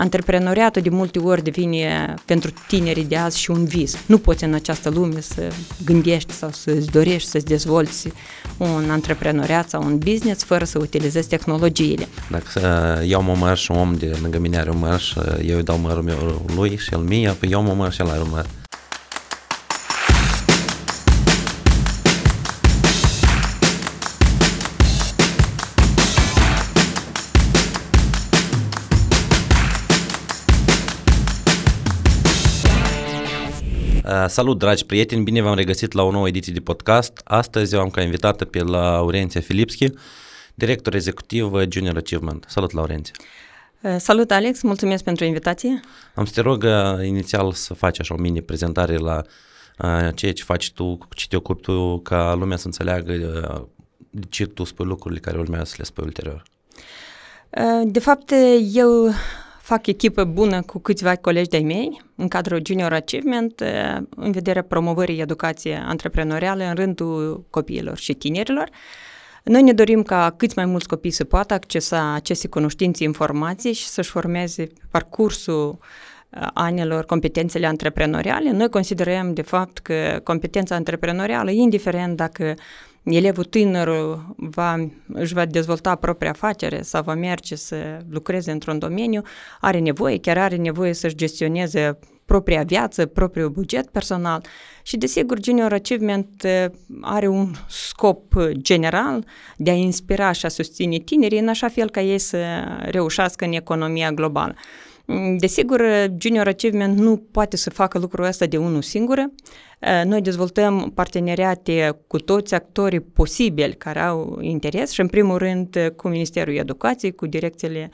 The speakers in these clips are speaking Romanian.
antreprenoriatul de multe ori devine pentru tinerii de azi și un vis. Nu poți în această lume să gândești sau să-ți dorești să-ți dezvolți un antreprenoriat sau un business fără să utilizezi tehnologiile. Dacă iau mă măr și un om de lângă mine are un măr și eu îi dau mărul meu lui și el mie, apoi eu mă măr și el are un măr. Salut, dragi prieteni! Bine v-am regăsit la o nouă ediție de podcast. Astăzi eu am ca invitată pe Laurenția Filipski, director executiv Junior Achievement. Salut, Laurenția! Uh, salut, Alex! Mulțumesc pentru invitație! Am să te rog uh, inițial să faci așa o mini-prezentare la ceea ce faci tu, cu ce te ocupi tu, ca lumea să înțeleagă de ce tu spui lucrurile care urmează să le spui ulterior. De fapt, eu fac echipă bună cu câțiva colegi de-ai mei în cadrul Junior Achievement în vederea promovării educației antreprenoriale în rândul copiilor și tinerilor. Noi ne dorim ca cât mai mulți copii să poată accesa aceste cunoștințe, informații și să-și formeze parcursul anilor competențele antreprenoriale. Noi considerăm de fapt că competența antreprenorială, indiferent dacă elevul tânăr va, își va dezvolta propria afacere sau va merge să lucreze într-un domeniu, are nevoie, chiar are nevoie să-și gestioneze propria viață, propriul buget personal și desigur Junior Achievement are un scop general de a inspira și a susține tinerii în așa fel ca ei să reușească în economia globală. Desigur, Junior Achievement nu poate să facă lucrul ăsta de unul singur. Noi dezvoltăm parteneriate cu toți actorii posibili care au interes și, în primul rând, cu Ministerul Educației, cu direcțiile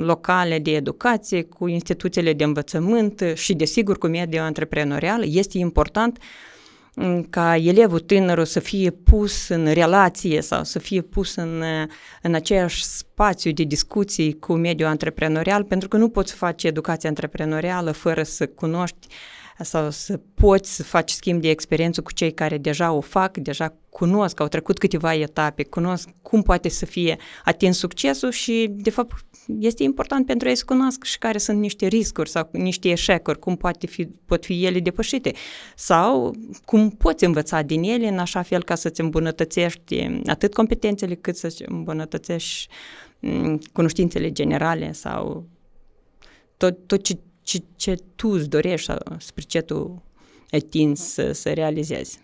locale de educație, cu instituțiile de învățământ și, desigur, cu mediul antreprenorial. Este important ca elevul tânărul să fie pus în relație sau să fie pus în, în aceeași spațiu de discuții cu mediul antreprenorial, pentru că nu poți face educație antreprenorială fără să cunoști uh, sau să poți să faci schimb de experiență cu cei care deja o fac, deja cunosc, au trecut câteva etape, cunosc cum poate să fie atins succesul și, de fapt, este important pentru ei să cunoască și care sunt niște riscuri sau niște eșecuri, cum poate fi, pot fi ele depășite sau cum poți învăța din ele în așa fel ca să-ți îmbunătățești atât competențele cât să-ți îmbunătățești mm, cunoștințele generale sau tot, tot ce ce, ce tu îți dorești, spre ce tu tins să, să realizezi.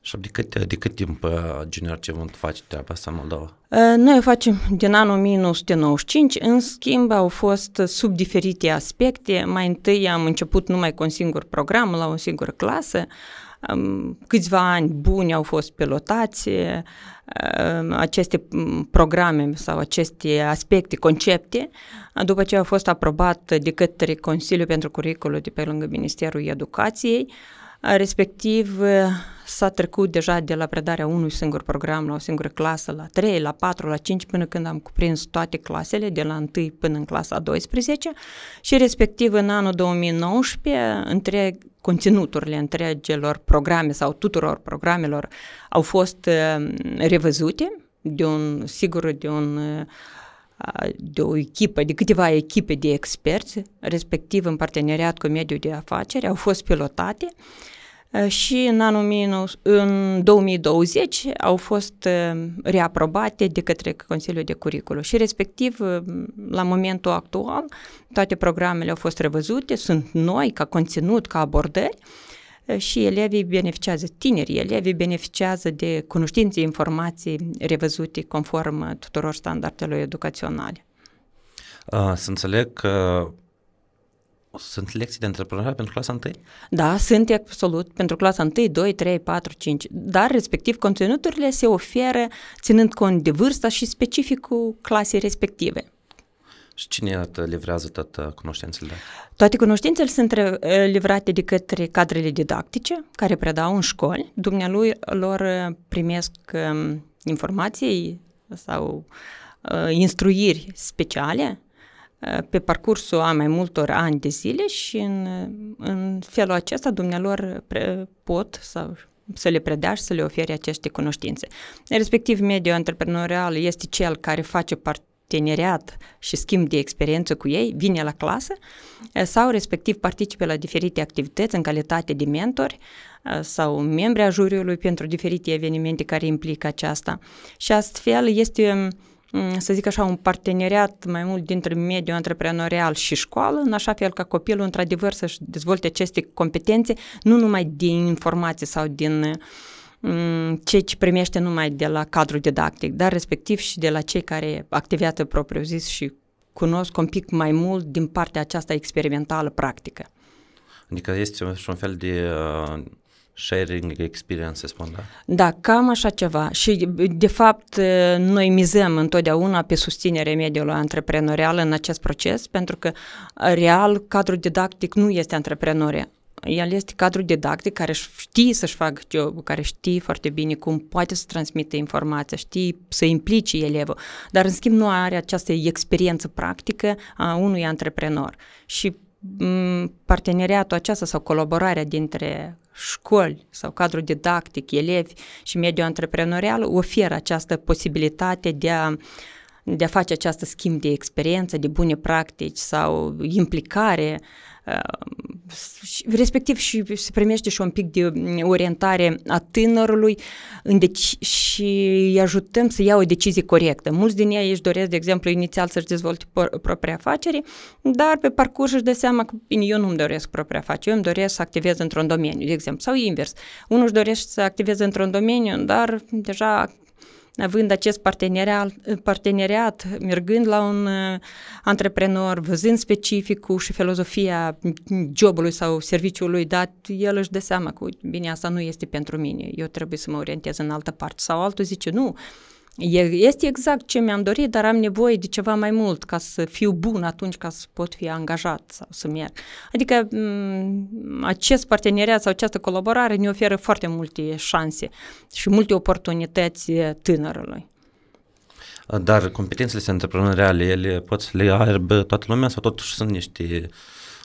Și de cât, de cât timp uh, Junior Cevânt face treaba asta în Moldova? Uh, noi o facem din anul 1995, în schimb au fost sub diferite aspecte. Mai întâi am început numai cu un singur program, la o singură clasă, Câțiva ani buni au fost pilotați, aceste programe sau aceste aspecte, concepte, după ce au fost aprobate de către Consiliul pentru Curriculul de pe lângă Ministerul Educației, respectiv s-a trecut deja de la predarea unui singur program la o singură clasă, la 3, la 4, la 5, până când am cuprins toate clasele, de la 1 până în clasa 12 și respectiv în anul 2019, întreg, conținuturile întregilor programe sau tuturor programelor au fost uh, revăzute de un, sigur, de un uh, de o echipă, de câteva echipe de experți, respectiv în parteneriat cu mediul de afaceri, au fost pilotate. Și în anul minus, în 2020 au fost reaprobate de către Consiliul de Curriculum și respectiv la momentul actual toate programele au fost revăzute, sunt noi ca conținut, ca abordări și elevii beneficiază, tinerii elevii beneficiază de cunoștințe, informații revăzute conform tuturor standardelor educaționale. Să înțeleg că sunt lecții de antreprenoriat pentru clasa 1? Da, sunt absolut pentru clasa 1, 2, 3, 4, 5, dar respectiv conținuturile se oferă ținând cont de vârsta și specificul clasei respective. Și cine livrează toate cunoștințele? Toate cunoștințele sunt livrate de către cadrele didactice care predau în școli. Dumnealui lor primesc um, informații sau uh, instruiri speciale pe parcursul a mai multor ani de zile și în, în felul acesta dumnealor pot sau să le predea și să le ofere aceste cunoștințe. Respectiv, mediul antreprenorial este cel care face parte parteneriat și schimb de experiență cu ei, vine la clasă sau respectiv participe la diferite activități în calitate de mentori sau membri a juriului pentru diferite evenimente care implică aceasta. Și astfel este să zic așa, un parteneriat mai mult dintre mediul antreprenorial și școală, în așa fel ca copilul într-adevăr să-și dezvolte aceste competențe, nu numai din informații sau din ceea ce primește numai de la cadrul didactic, dar respectiv și de la cei care activează propriu zis și cunosc un pic mai mult din partea aceasta experimentală, practică. Adică este și un fel de uh, sharing experience, spun, da? Da, cam așa ceva. Și, de fapt, noi mizăm întotdeauna pe susținerea mediului antreprenorial în acest proces, pentru că, real, cadrul didactic nu este antreprenoria. El este cadrul didactic care știe să-și facă job care știe foarte bine cum poate să transmită informația, știe să implice elevul, dar în schimb nu are această experiență practică a unui antreprenor. Și parteneriatul acesta sau colaborarea dintre școli sau cadrul didactic, elevi și mediul antreprenorial oferă această posibilitate de a de a face această schimb de experiență, de bune practici sau implicare respectiv și se primește și un pic de orientare a tânărului în deci- și îi ajutăm să ia o decizie corectă. Mulți din ei își doresc, de exemplu, inițial să-și dezvolte propria afacere, dar pe parcurs își dă seama că eu nu-mi doresc propria afacere, eu îmi doresc să activez într-un domeniu, de exemplu, sau invers. Unul își dorește să activeze într-un domeniu, dar deja având acest parteneriat, parteneriat mergând la un uh, antreprenor, văzând specificul și filozofia jobului sau serviciului dat, el își dă seama că, bine, asta nu este pentru mine, eu trebuie să mă orientez în altă parte. Sau altul zice, nu, este exact ce mi-am dorit, dar am nevoie de ceva mai mult ca să fiu bun atunci ca să pot fi angajat sau să merg. Adică acest parteneriat sau această colaborare ne oferă foarte multe șanse și multe oportunități tânărului. Dar competențele antreprenoriale, ele pot să le aibă toată lumea sau totuși sunt niște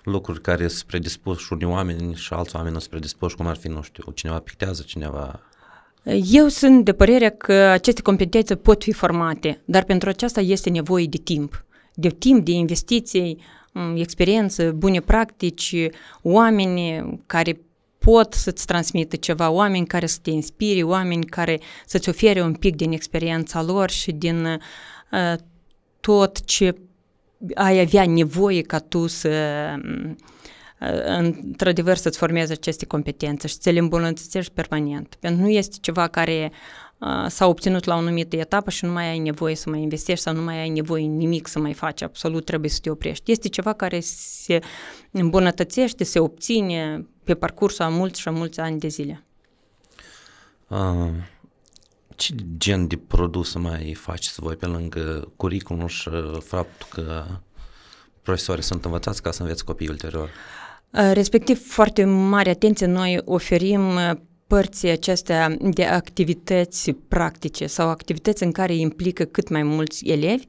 lucruri care sunt predispuși unii oameni și alți oameni nu sunt predispuși, cum ar fi, nu știu, cineva pictează, cineva eu sunt de părere că aceste competențe pot fi formate, dar pentru aceasta este nevoie de timp. De timp, de investiții, mm, experiență, bune practici, oameni care pot să-ți transmită ceva, oameni care să te inspire, oameni care să-ți ofere un pic din experiența lor și din uh, tot ce ai avea nevoie ca tu să uh, într-adevăr să-ți formezi aceste competențe și să le îmbunătățești permanent. Pentru că nu este ceva care s-a obținut la o anumită etapă și nu mai ai nevoie să mai investești sau nu mai ai nevoie nimic să mai faci, absolut trebuie să te oprești. Este ceva care se îmbunătățește, se obține pe parcursul a mulți și a mulți ani de zile. Uh, ce gen de produs mai faceți voi pe lângă curriculum și faptul că profesorii sunt învățați ca să înveți copiii ulterior? Respectiv, foarte mare atenție noi oferim părții acestea de activități practice sau activități în care implică cât mai mulți elevi,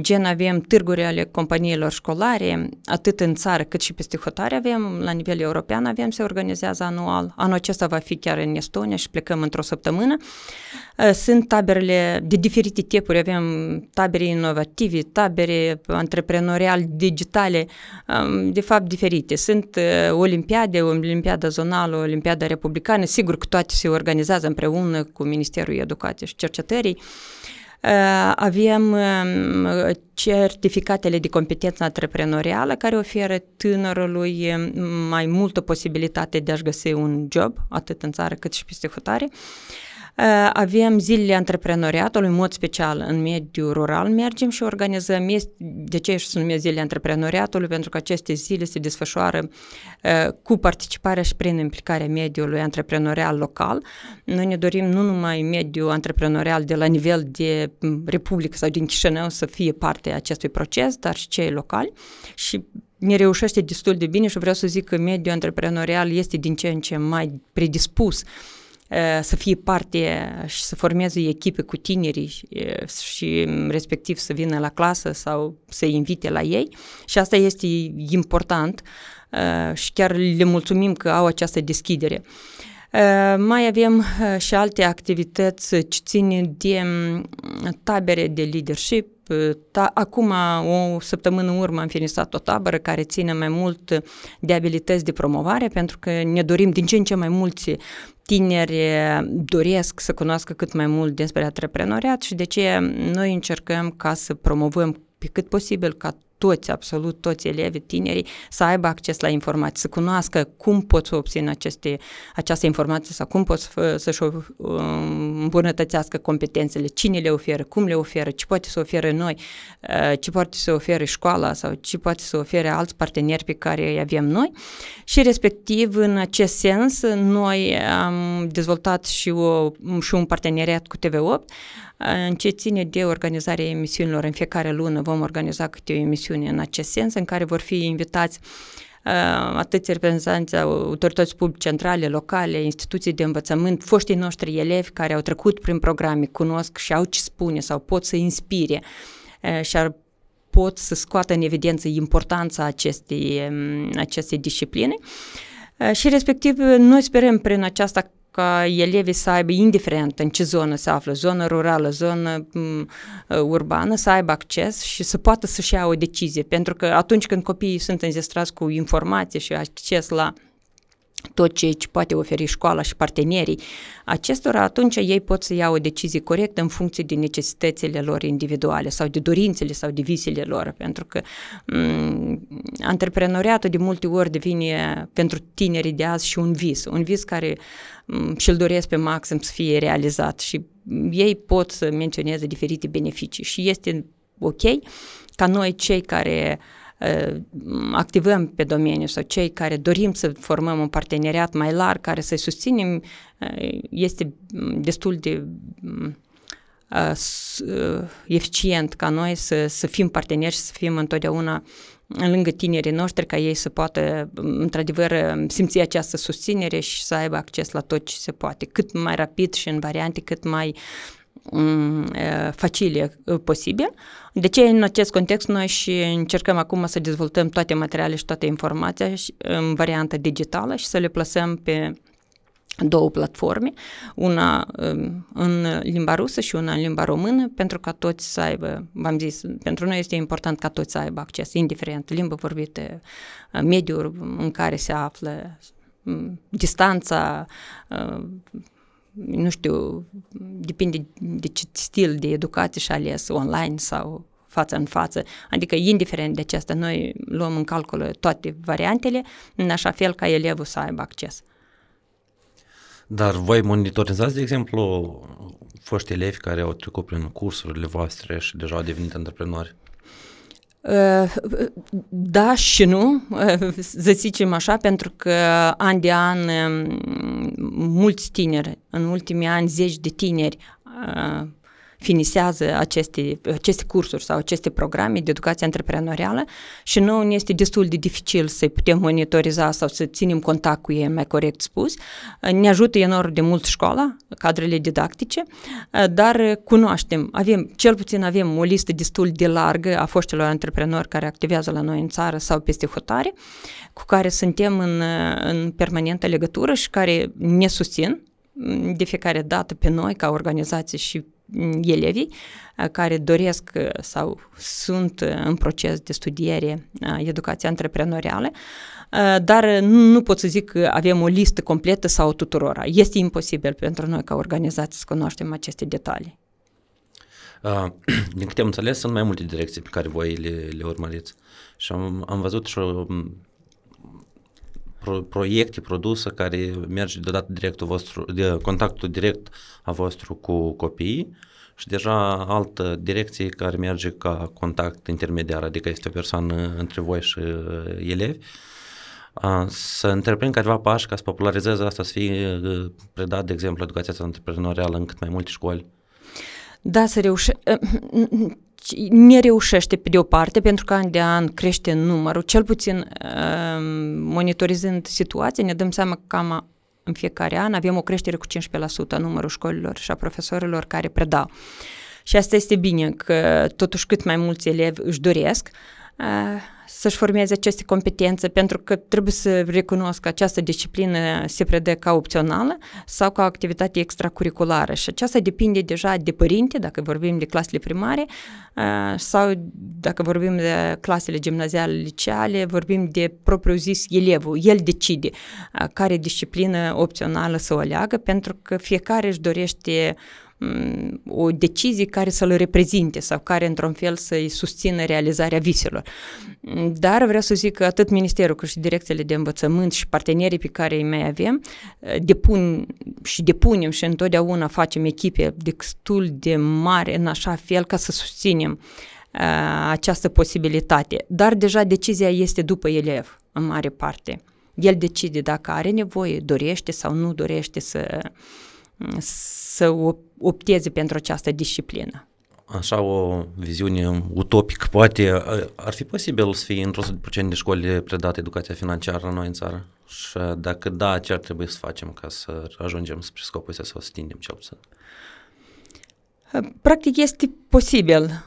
gen avem târguri ale companiilor școlare, atât în țară cât și peste hotare avem, la nivel european avem, se organizează anual. Anul acesta va fi chiar în Estonia și plecăm într-o săptămână. Sunt taberele de diferite tipuri, avem tabere inovative, tabere antreprenorial digitale, de fapt diferite. Sunt olimpiade, olimpiada zonală, olimpiada republicană, sigur că toate se organizează împreună cu Ministerul Educației și Cercetării. Avem certificatele de competență antreprenorială care oferă tânărului mai multă posibilitate de a-și găsi un job, atât în țară cât și peste hotare. Avem zilele antreprenoriatului, în mod special în mediul rural. Mergem și organizăm, de ce se numesc zilele antreprenoriatului, pentru că aceste zile se desfășoară cu participarea și prin implicarea mediului antreprenorial local. Noi ne dorim nu numai mediul antreprenorial de la nivel de republică sau din Chișinău să fie parte a acestui proces, dar și cei locali. Și ne reușește destul de bine și vreau să zic că mediul antreprenorial este din ce în ce mai predispus uh, să fie parte și să formeze echipe cu tinerii și respectiv să vină la clasă sau să invite la ei și asta este important și chiar le mulțumim că au această deschidere. Mai avem și alte activități ce țin de tabere de leadership, Ta, acum, o săptămână în urmă, am finisat o tabără care ține mai mult de abilități de promovare, pentru că ne dorim din ce în ce mai mulți tineri doresc să cunoască cât mai mult despre antreprenoriat și de ce noi încercăm ca să promovăm pe cât posibil ca toți, absolut toți elevii tinerii să aibă acces la informații, să cunoască cum pot să obțină aceste, această informație sau cum pot să, să-și îmbunătățească competențele, cine le oferă, cum le oferă, ce poate să ofere noi, uh, ce poate să ofere școala sau ce poate să ofere alți parteneri pe care îi avem noi. Și respectiv în acest sens noi am dezvoltat și, o, și un parteneriat cu TV8 în ce ține de organizarea emisiunilor, în fiecare lună vom organiza câte o emisiune în acest sens, în care vor fi invitați atâți reprezentanți autorități publice centrale, locale, instituții de învățământ, foștii noștri elevi care au trecut prin programe, cunosc și au ce spune sau pot să inspire și ar pot să scoată în evidență importanța acestei, acestei discipline. Și respectiv, noi sperăm prin această ca elevii să aibă, indiferent în ce zonă se află, zonă rurală, zonă m, urbană, să aibă acces și să poată să-și ia o decizie. Pentru că atunci când copiii sunt înzestrați cu informație și acces la tot ce ce poate oferi școala și partenerii acestora, atunci ei pot să ia o decizie corectă în funcție de necesitățile lor individuale sau de dorințele sau de visele lor, pentru că m- antreprenoriatul de multe ori devine pentru tinerii de azi și un vis, un vis care și-l doresc pe maxim să fie realizat și ei pot să menționeze diferite beneficii și este ok ca noi cei care uh, Uh, activăm pe domeniu sau cei care dorim să formăm un parteneriat mai larg, care să-i susținem, uh, este destul de uh, eficient ca noi să, să fim parteneri și să fim întotdeauna lângă tinerii noștri ca ei să poată, într-adevăr, simți această susținere și să aibă acces la tot ce se poate, cât mai rapid și în variante cât mai uh, facile posibil. De ce în acest context noi și încercăm acum să dezvoltăm toate materialele și toată informația în variantă digitală și să le plasăm pe două platforme, una în limba rusă și una în limba română, pentru ca toți să aibă, v-am zis, pentru noi este important ca toți să aibă acces, indiferent limba vorbită, mediul în care se află, distanța, nu știu, depinde de ce stil de educație și ales online sau față în față. Adică, indiferent de acesta, noi luăm în calcul toate variantele, în așa fel ca elevul să aibă acces. Dar voi monitorizați, de exemplu, foști elevi care au trecut prin cursurile voastre și deja au devenit antreprenori? Da și nu, să zicem așa, pentru că an de an mulți tineri, în ultimii ani zeci de tineri finisează aceste, aceste cursuri sau aceste programe de educație antreprenorială și nu ne este destul de dificil să putem monitoriza sau să ținem contact cu ei, mai corect spus. Ne ajută enorm de mult școala, cadrele didactice, dar cunoaștem, avem, cel puțin avem o listă destul de largă a foștilor antreprenori care activează la noi în țară sau peste hotare, cu care suntem în, în permanentă legătură și care ne susțin de fiecare dată pe noi ca organizație și elevii care doresc sau sunt în proces de studiere educație antreprenorială, dar nu pot să zic că avem o listă completă sau tuturora. Este imposibil pentru noi ca organizație să cunoaștem aceste detalii. Uh, din câte am înțeles, sunt mai multe direcții pe care voi le, le urmăriți. Și am, am văzut și pro, proiecte produse care merge deodată directul vostru, de contactul direct a vostru cu copiii și deja altă direcție care merge ca contact intermediar, adică este o persoană între voi și uh, elevi, să întreprind careva pași ca să popularizeze asta, să fie uh, predat, de exemplu, educația antreprenorială în cât mai multe școli? Da, să reușe... Uh, ne reușește pe de o parte, pentru că an de an crește numărul, cel puțin monitorizând situația, ne dăm seama că cam în fiecare an avem o creștere cu 15% a numărul școlilor și a profesorilor care predau. Și asta este bine, că totuși cât mai mulți elevi își doresc să-și formeze aceste competențe, pentru că trebuie să recunosc că această disciplină se predă ca opțională sau ca activitate extracurriculară și aceasta depinde deja de părinte, dacă vorbim de clasele primare, sau dacă vorbim de clasele gimnaziale, liceale, vorbim de propriu zis elevul. El decide care disciplină opțională să o aleagă, pentru că fiecare își dorește Mm, o decizie care să-l reprezinte sau care într-un fel să-i susțină realizarea viselor. Dar vreau să zic că atât Ministerul cât și direcțiile de învățământ și partenerii pe care îi mai avem eh, depun și depunem și întotdeauna facem echipe destul de mari în așa fel ca să susținem uh, această posibilitate. Dar deja decizia este după elev, în mare parte. El decide dacă are nevoie, dorește sau nu dorește să să opteze pentru această disciplină. Așa o viziune utopică, poate ar fi posibil să fie într-o procent de școli predate educația financiară în noi în țară? Și dacă da, ce ar trebui să facem ca să ajungem spre scopul ăsta, să o stindem cel puțin? Practic este posibil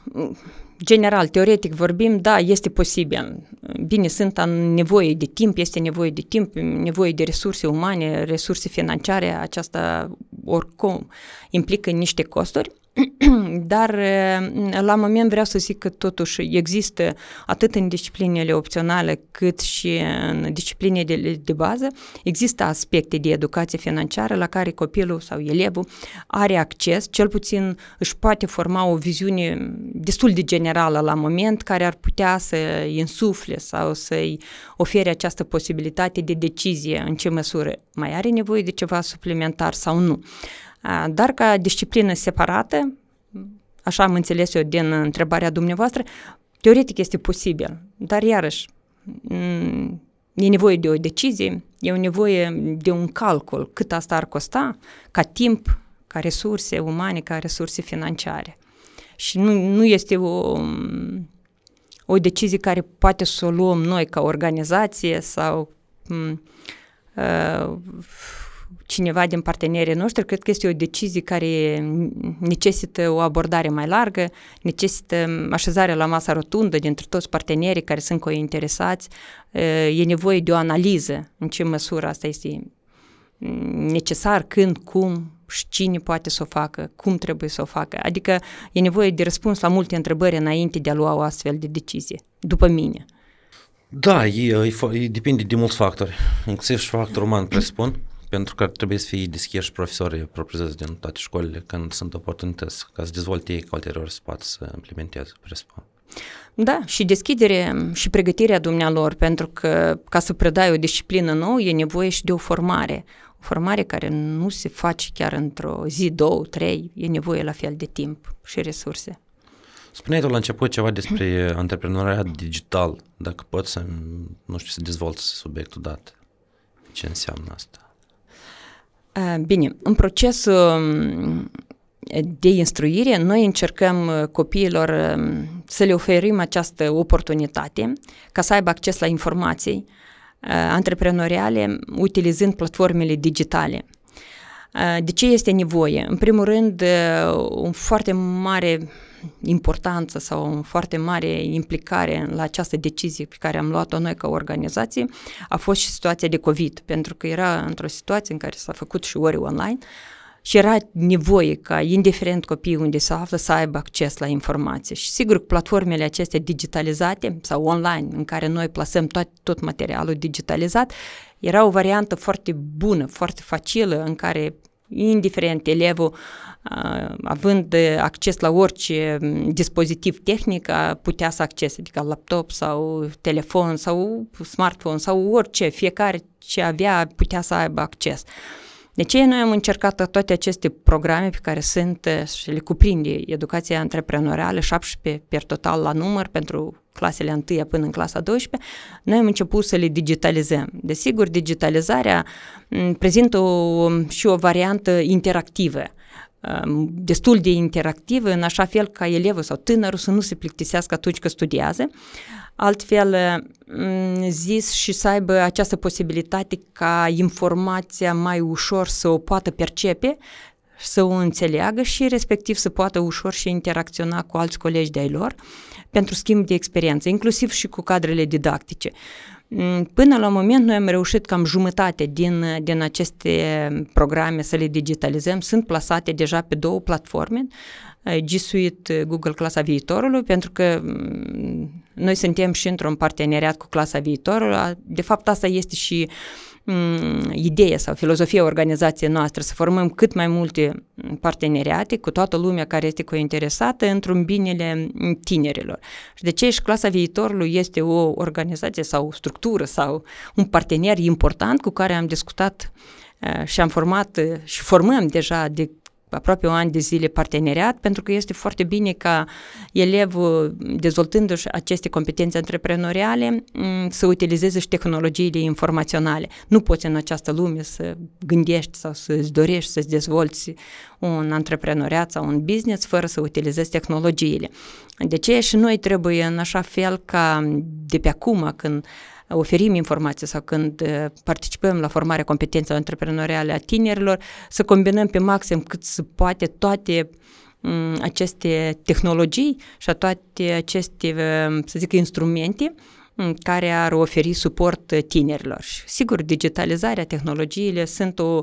general, teoretic vorbim, da, este posibil. Bine, sunt nevoie de timp, este nevoie de timp, nevoie de resurse umane, resurse financiare, aceasta oricum implică niște costuri, Dar eh, la moment vreau să zic că totuși există atât în disciplinele opționale cât și în discipline de, de bază, există aspecte de educație financiară la care copilul sau elevul are acces, cel puțin își poate forma o viziune destul de generală la moment care ar putea să îi însufle sau să-i ofere această posibilitate de decizie în ce măsură mai are nevoie de ceva suplimentar sau nu. Dar ca disciplină separată, așa am înțeles eu din întrebarea dumneavoastră, teoretic este posibil, dar iarăși e nevoie de o decizie, e nevoie de un calcul cât asta ar costa ca timp, ca resurse umane, ca resurse financiare. Și nu, nu este o, o decizie care poate să o luăm noi ca organizație sau uh, cineva din partenerii noștri, cred că este o decizie care necesită o abordare mai largă, necesită așezarea la masa rotundă dintre toți partenerii care sunt cointeresați, e nevoie de o analiză în ce măsură asta este necesar, când, cum și cine poate să o facă, cum trebuie să o facă. Adică e nevoie de răspuns la multe întrebări înainte de a lua o astfel de decizie, după mine. Da, e, e, e depinde de mulți factori, inclusiv și factorul uman, presupun pentru că trebuie să fie deschiși profesorii propriu din toate școlile când sunt oportunități ca să dezvolte ei, ca ulterior să poată să implementeze, presupun. Da, și deschidere și pregătirea dumnealor, pentru că ca să predai o disciplină nouă e nevoie și de o formare. O formare care nu se face chiar într-o zi, două, trei, e nevoie la fel de timp și resurse. Spuneai tu la început ceva despre antreprenoriat digital, dacă poți să, nu știu, să dezvolți subiectul dat. Ce înseamnă asta? Bine, în procesul de instruire, noi încercăm copiilor să le oferim această oportunitate ca să aibă acces la informații antreprenoriale utilizând platformele digitale. De ce este nevoie? În primul rând, un foarte mare importanță sau o foarte mare implicare la această decizie pe care am luat-o noi ca organizație a fost și situația de COVID, pentru că era într-o situație în care s-a făcut și ori online și era nevoie ca, indiferent copiii unde se află, să aibă acces la informație. Și sigur, platformele acestea digitalizate sau online, în care noi plasăm tot, tot materialul digitalizat, era o variantă foarte bună, foarte facilă, în care indiferent elevul având acces la orice dispozitiv tehnic, putea să accese, adică laptop sau telefon sau smartphone sau orice, fiecare ce avea putea să aibă acces. De ce noi am încercat toate aceste programe pe care sunt și le cuprinde educația antreprenorială, 17 per total la număr pentru clasele 1 până în clasa 12, noi am început să le digitalizăm. Desigur, digitalizarea prezintă o, și o variantă interactivă destul de interactivă, în așa fel ca elevul sau tânărul să nu se plictisească atunci când studiază, altfel zis și să aibă această posibilitate ca informația mai ușor să o poată percepe să o înțeleagă și respectiv să poată ușor și interacționa cu alți colegi de-ai lor pentru schimb de experiență, inclusiv și cu cadrele didactice. Mm, până la moment noi am reușit cam jumătate din, din aceste programe să le digitalizăm, sunt plasate deja pe două platforme, G Suite Google Clasa Viitorului, pentru că mm, noi suntem și într-un parteneriat cu Clasa Viitorului. De fapt, asta este și mm, ideea sau filozofia organizației noastre, să formăm cât mai multe parteneriate cu toată lumea care este cointeresată într-un binele tinerilor. Și de ce și Clasa Viitorului este o organizație sau o structură sau un partener important cu care am discutat și am format și formăm deja de aproape un an de zile parteneriat, pentru că este foarte bine ca elevul, dezvoltându-și aceste competențe antreprenoriale, mm, să utilizeze și tehnologiile informaționale. Nu poți în această lume să gândești sau să-ți dorești să-ți dezvolți un antreprenoriat sau un business fără să utilizezi tehnologiile. De ce și noi trebuie în așa fel ca de pe acum, când oferim informații sau când uh, participăm la formarea competențelor antreprenoriale a tinerilor, să combinăm pe maxim cât se poate toate mm, aceste tehnologii și toate aceste, uh, să zic, instrumente mm, care ar oferi suport tinerilor. Și, sigur, digitalizarea, tehnologiile sunt o,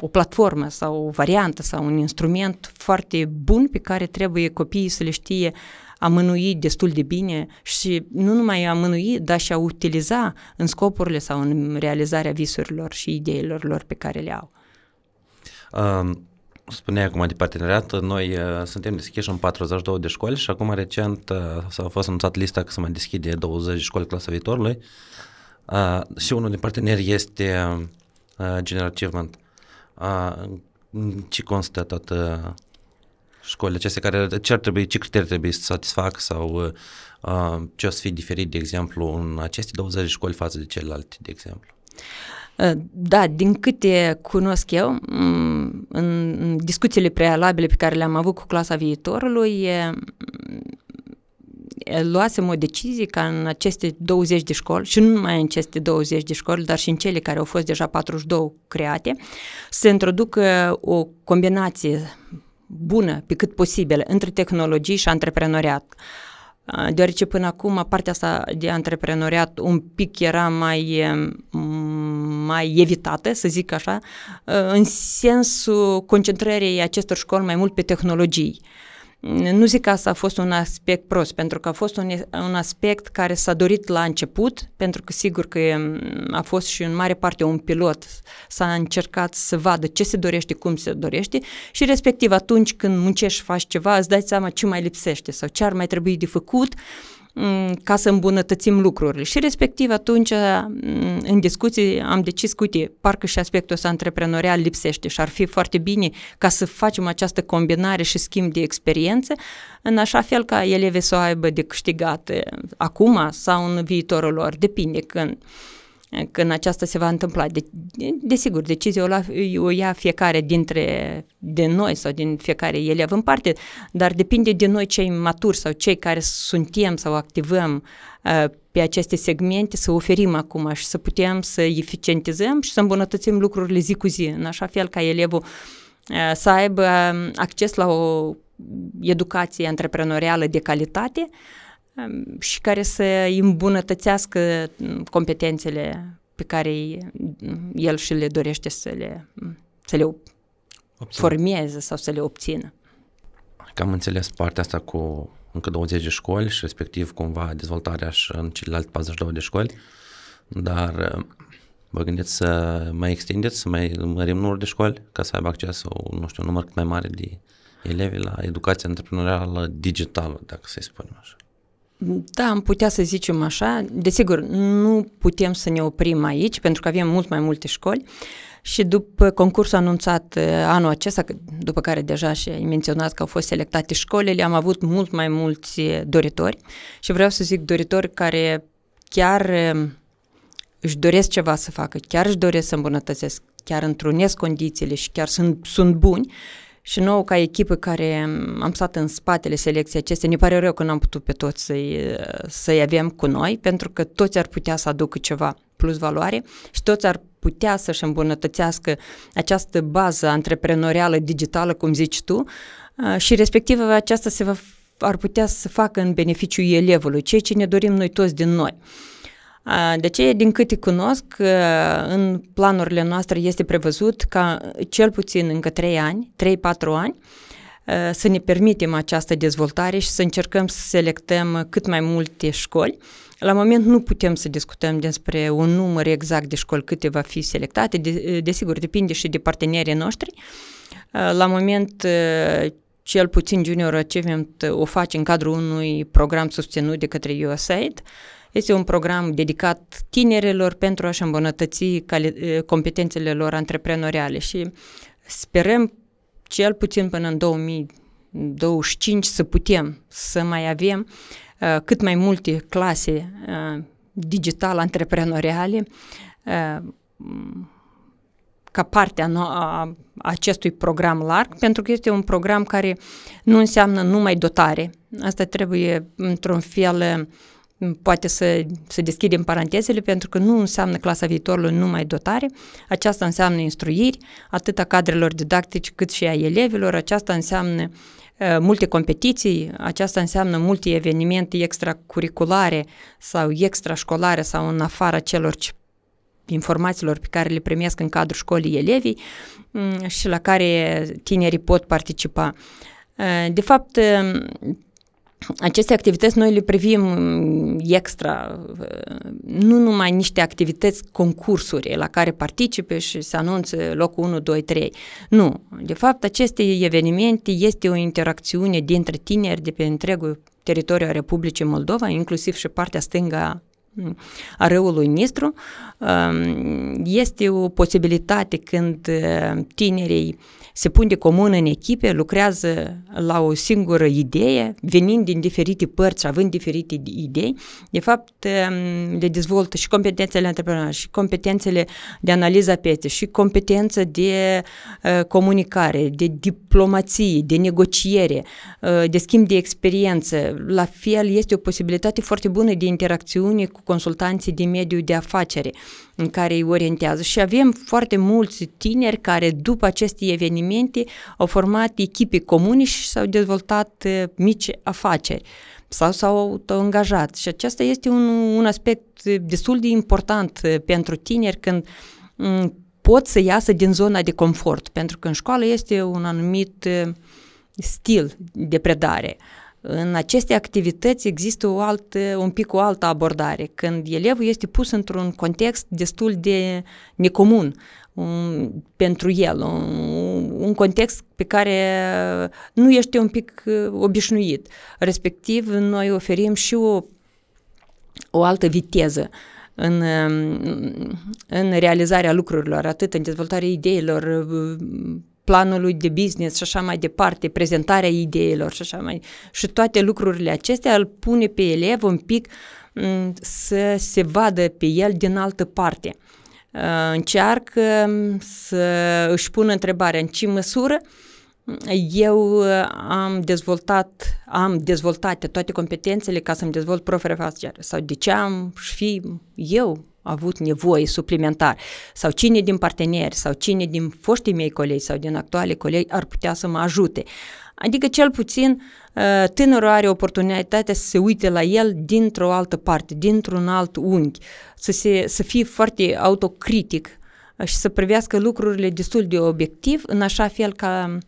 o platformă sau o variantă sau un instrument foarte bun pe care trebuie copiii să le știe amânui destul de bine și nu numai a mânui, dar și a utiliza în scopurile sau în realizarea visurilor și ideilor lor pe care le au. Um, spuneai acum de parteneriat, noi uh, suntem deschiși în 42 de școli și acum recent uh, s-a fost anunțat lista că se mai deschide 20 de școli clasa viitorului uh, și unul din parteneri este uh, General Achievement. Uh, ce constă toată școlile acestea care ce ar trebui, ce criterii trebuie să satisfac sau uh, ce o să fie diferit, de exemplu, în aceste 20 de școli față de celelalte, de exemplu? Uh, da, din câte cunosc eu, mm, în discuțiile prealabile pe care le-am avut cu clasa viitorului, luasem o decizie ca în aceste 20 de școli, și nu numai în aceste 20 de școli, dar și în cele care au fost deja 42 create, să introducă o combinație bună pe cât posibil între tehnologii și antreprenoriat. Deoarece până acum partea asta de antreprenoriat un pic era mai, mai evitată, să zic așa, în sensul concentrării acestor școli mai mult pe tehnologii. Nu zic că asta a fost un aspect prost, pentru că a fost un, un aspect care s-a dorit la început, pentru că sigur că a fost și în mare parte un pilot, s-a încercat să vadă ce se dorește, cum se dorește și respectiv atunci când muncești și faci ceva, îți dai seama ce mai lipsește sau ce ar mai trebui de făcut. Mm, ca să îmbunătățim lucrurile. Și respectiv atunci, mm, în discuții, am decis că, uite, parcă și aspectul ăsta antreprenorial lipsește și ar fi foarte bine ca să facem această combinare și schimb de experiențe, în așa fel ca elevii să o aibă de câștigat acum sau în viitorul lor, depinde când. Uh, când aceasta se va întâmpla. De, desigur, decizia o, la, o ia fiecare dintre de noi sau din fiecare elev în parte, dar depinde de noi cei maturi sau cei care suntem sau activăm uh, pe aceste segmente, să oferim acum și să putem să eficientizăm și să îmbunătățim lucrurile zi cu zi, în așa fel ca elevul uh, să aibă acces la o educație antreprenorială de calitate, uh, și care să îmbunătățească competențele pe care el și le dorește să le, să le Obțin. formeze sau să le obțină. Cam înțeles partea asta cu încă 20 de școli și respectiv cumva dezvoltarea și în celelalte 42 de școli, dar vă gândiți să mai extindeți, să mai mărim numărul de școli ca să aibă acces sau, nu știu, un număr cât mai mare de elevi la educația antreprenorială digitală, dacă să-i spunem așa. Da, am putea să zicem așa. Desigur, nu putem să ne oprim aici, pentru că avem mult mai multe școli. Și după concursul anunțat uh, anul acesta, după care deja și ai menționat că au fost selectate școlile, am avut mult mai mulți doritori. Și vreau să zic doritori care chiar uh, își doresc ceva să facă, chiar își doresc să îmbunătățesc, chiar întrunesc condițiile și chiar sunt, sunt buni Și nouă, ca echipă care am stat în spatele selecției acestea, ne pare rău că n-am putut pe toți să-i, să-i avem cu noi, pentru că toți ar putea să aducă ceva plus valoare și toți ar putea să-și îmbunătățească această bază antreprenorială digitală, cum zici tu, și respectiv aceasta se va, ar putea să facă în beneficiul elevului, ceea ce ne dorim noi toți din noi. De ce, din câte cunosc, în planurile noastre este prevăzut ca cel puțin încă 3 ani, 3-4 ani, să ne permitem această dezvoltare și să încercăm să selectăm cât mai multe școli. La moment nu putem să discutăm despre un număr exact de școli câte va fi selectate, desigur, de, depinde și de partenerii noștri. La moment, cel puțin Junior Achievement o face în cadrul unui program susținut de către USAID, este un program dedicat tinerilor pentru a-și îmbunătăți competențele lor antreprenoriale și sperăm cel puțin până în 2025 să putem să mai avem uh, cât mai multe clase uh, digital antreprenoriale uh, ca parte a, a acestui program larg, pentru că este un program care nu înseamnă numai dotare. Asta trebuie, într-un fel, poate să, să deschidem parantezele pentru că nu înseamnă clasa viitorului numai dotare, aceasta înseamnă instruiri, atât a cadrelor didactici cât și a elevilor, aceasta înseamnă uh, multe competiții, aceasta înseamnă multe evenimente extracurriculare sau extrașcolare sau în afara celor informațiilor pe care le primesc în cadrul școlii elevii um, și la care tinerii pot participa. Uh, de fapt, aceste activități noi le privim mm, extra, nu numai niște activități, concursuri la care participe și se anunță locul 1, 2, 3. Nu. De fapt, aceste evenimente este o interacțiune dintre tineri de pe întregul teritoriu a Republicii Moldova, inclusiv și partea stângă mm, a râului Nistru. Este o posibilitate când tinerii se pun de comun în echipe, lucrează la o singură idee, venind din diferite părți, având diferite idei, de fapt um, le dezvoltă și competențele antreprenoriale, și competențele de analiză a pieței, și competență de uh, comunicare, de diplomație, de negociere, uh, de schimb de experiență. La fel, este o posibilitate foarte bună de interacțiune cu consultanții din mediul de afacere în care îi orientează. Și avem foarte mulți tineri care după aceste evenimente au format echipe comune și s-au dezvoltat uh, mici afaceri sau s-au angajat și acesta este un, un aspect destul de important uh, pentru tineri când um, pot să iasă din zona de confort, pentru că în școală este un anumit uh, stil de predare. În aceste activități există o altă, un pic o altă abordare, când elevul este pus într-un context destul de necomun un, pentru el, un, un context pe care nu ești un pic uh, obișnuit. Respectiv, noi oferim și o, o altă viteză în, um, în realizarea lucrurilor, atât în dezvoltarea ideilor, planului de business și așa mai departe, prezentarea ideilor și așa mai... Și toate lucrurile acestea îl pune pe elev un pic mm, să se vadă pe el din altă parte. Uh, încearcă mm, să își pună întrebarea în ce măsură eu uh, am dezvoltat, am dezvoltat toate competențele ca să-mi dezvolt profilul sau de ce am și fi eu avut nevoie suplimentar sau cine din parteneri sau cine din foștii mei colegi sau din actuale colegi ar putea să mă ajute. Adică cel puțin uh, tânărul are oportunitatea să se uite la el dintr-o altă parte, dintr-un alt unghi, să, se, să fie foarte autocritic și să privească lucrurile destul de obiectiv, în așa fel ca Mm,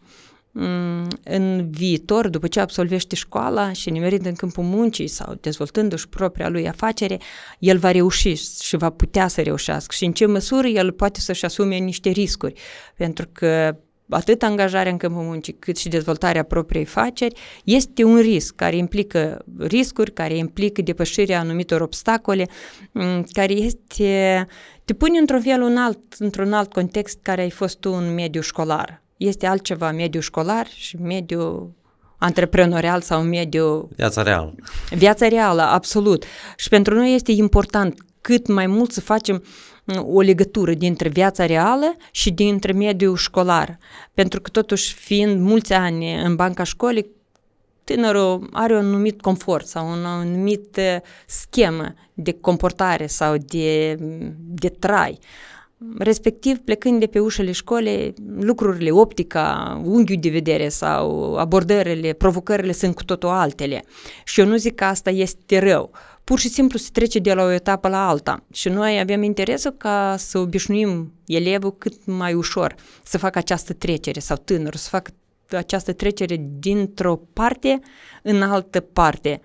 în viitor, după ce absolvește școala și nimerit în câmpul muncii sau dezvoltându-și propria lui afacere, el va reuși și va putea să reușească. Și în ce măsură el poate să-și asume niște riscuri, pentru că atât angajarea în câmpul muncii cât și dezvoltarea propriei afaceri este un risc care implică riscuri, care implică depășirea anumitor obstacole, mm, care este, te pune într-un fel un alt, într-un alt context care ai fost tu în mediul școlar este altceva mediul școlar și mediul antreprenorial sau mediul... Viața reală. Viața reală, absolut. Și pentru noi este important cât mai mult să facem o legătură dintre viața reală și dintre mediul școlar. Pentru că totuși fiind mulți ani în banca școlii, tânărul are un anumit confort sau un anumit schemă de comportare sau de, de trai. Respectiv, plecând de pe ușele școlii, lucrurile, optica, unghiul de vedere sau abordările, provocările sunt cu totul altele. Și eu nu zic că asta este rău. Pur și simplu se trece de la o etapă la alta. Și noi avem interesul ca să obișnuim elevul cât mai ușor să facă această trecere sau tânăr, să facă această trecere dintr-o parte în altă parte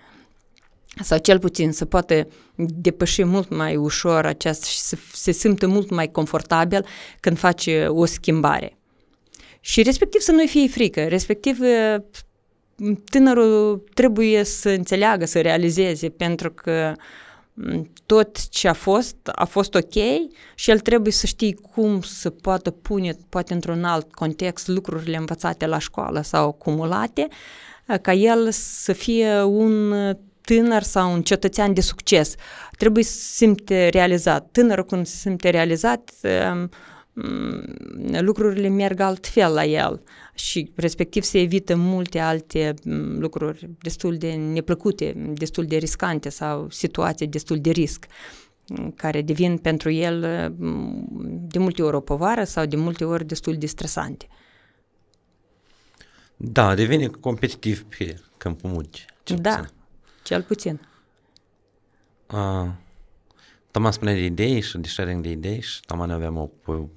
sau cel puțin să poată depăși mult mai ușor aceasta și să se simtă mult mai confortabil când face o schimbare. Și respectiv să nu-i fie frică, respectiv tânărul trebuie să înțeleagă, să realizeze, pentru că tot ce a fost, a fost ok și el trebuie să știe cum să poată pune, poate într-un alt context, lucrurile învățate la școală sau acumulate, ca el să fie un tânăr sau un cetățean de succes. Trebuie să simte realizat. Tânărul când se simte realizat, um, mm, lucrurile merg altfel la el și respectiv se evită multe alte mm, lucruri destul de neplăcute, destul de riscante sau situații destul de risc mm, care devin pentru el de multe ori o povară sau de multe ori destul de stresante. Da, devine competitiv pe câmpul muncii. Da, puțin. Cel puțin. Uh, Tama spunea de idei și de sharing de idei și Tama aveam o,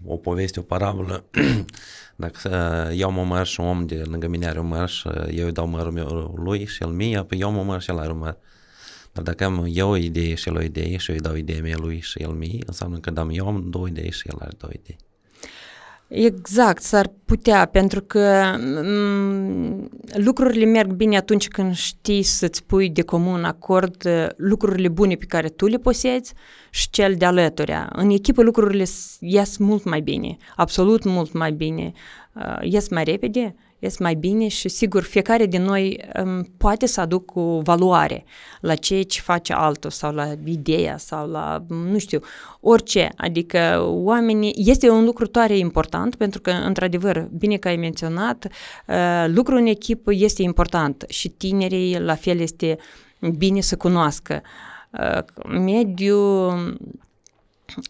o poveste, o parabolă. Dacă iau mă măr și un om de lângă mine are un măr și eu îi dau mărul meu lui și el mie, apoi eu mă măr și el are un măr. Dar dacă am eu o idee și el o idee și eu îi dau ideea mea lui și el mie, înseamnă că dăm eu am două idei și el are două idei. Exact, s-ar putea, pentru că m- lucrurile merg bine atunci când știi să-ți pui de comun acord uh, lucrurile bune pe care tu le posezi și cel de alăturea. În echipă lucrurile ies mult mai bine, absolut mult mai bine, uh, ies mai repede ies mai bine și sigur fiecare din noi um, poate să aducă o valoare la ceea ce face altul sau la ideea sau la, nu știu, orice. Adică oamenii, este un lucru tare important pentru că, într-adevăr, bine că ai menționat, uh, lucrul în echipă este important și tinerii la fel este bine să cunoască. Uh, mediul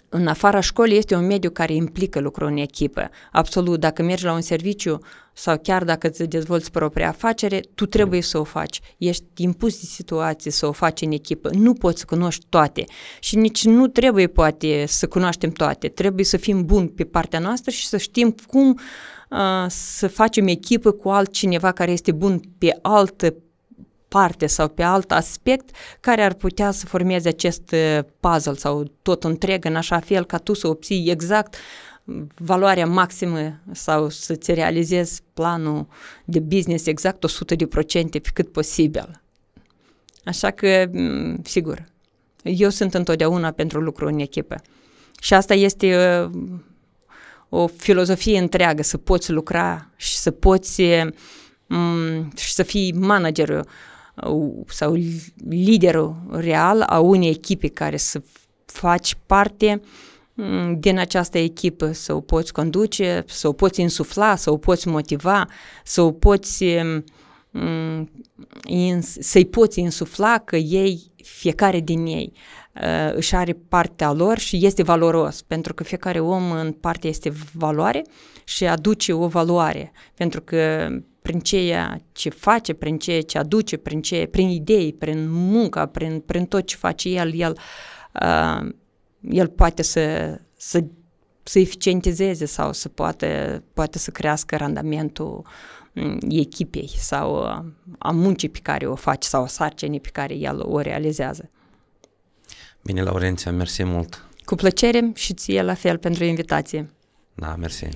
în afara școlii este un mediu care implică lucrul în echipă. Absolut, dacă mergi la un serviciu sau chiar dacă îți dezvolți propria afacere, tu trebuie să o faci. Ești impus de situație să o faci în echipă. Nu poți să cunoști toate și nici nu trebuie poate să cunoaștem toate. Trebuie să fim buni pe partea noastră și să știm cum uh, să facem echipă cu altcineva care este bun pe altă parte sau pe alt aspect care ar putea să formeze acest uh, puzzle sau tot întreg în așa fel ca tu să obții exact valoarea maximă sau să-ți realizezi planul de business exact 100% pe cât posibil. Așa că, mm, sigur, eu sunt întotdeauna pentru lucru în echipă. Și asta este uh, o filozofie întreagă, să poți lucra și să poți um, și să fii managerul sau liderul real a unei echipe care să faci parte mm, din această echipă, să o poți conduce, să o poți insufla, să o poți motiva, să o poți mm, să-i poți insufla că ei, fiecare din ei, uh, își are partea lor și este valoros, pentru că fiecare om în parte este valoare și aduce o valoare, pentru că prin ceea ce face, prin ceea ce aduce, prin, ce, prin idei, prin munca, prin, prin tot ce face el, el, uh, el poate să, să, să eficientizeze sau să poate, poate să crească randamentul um, echipei sau uh, a muncii pe care o face sau a sarcinii pe care el o realizează. Bine, Laurenția, mersi mult! Cu plăcere și ție la fel pentru invitație. Da, mersi!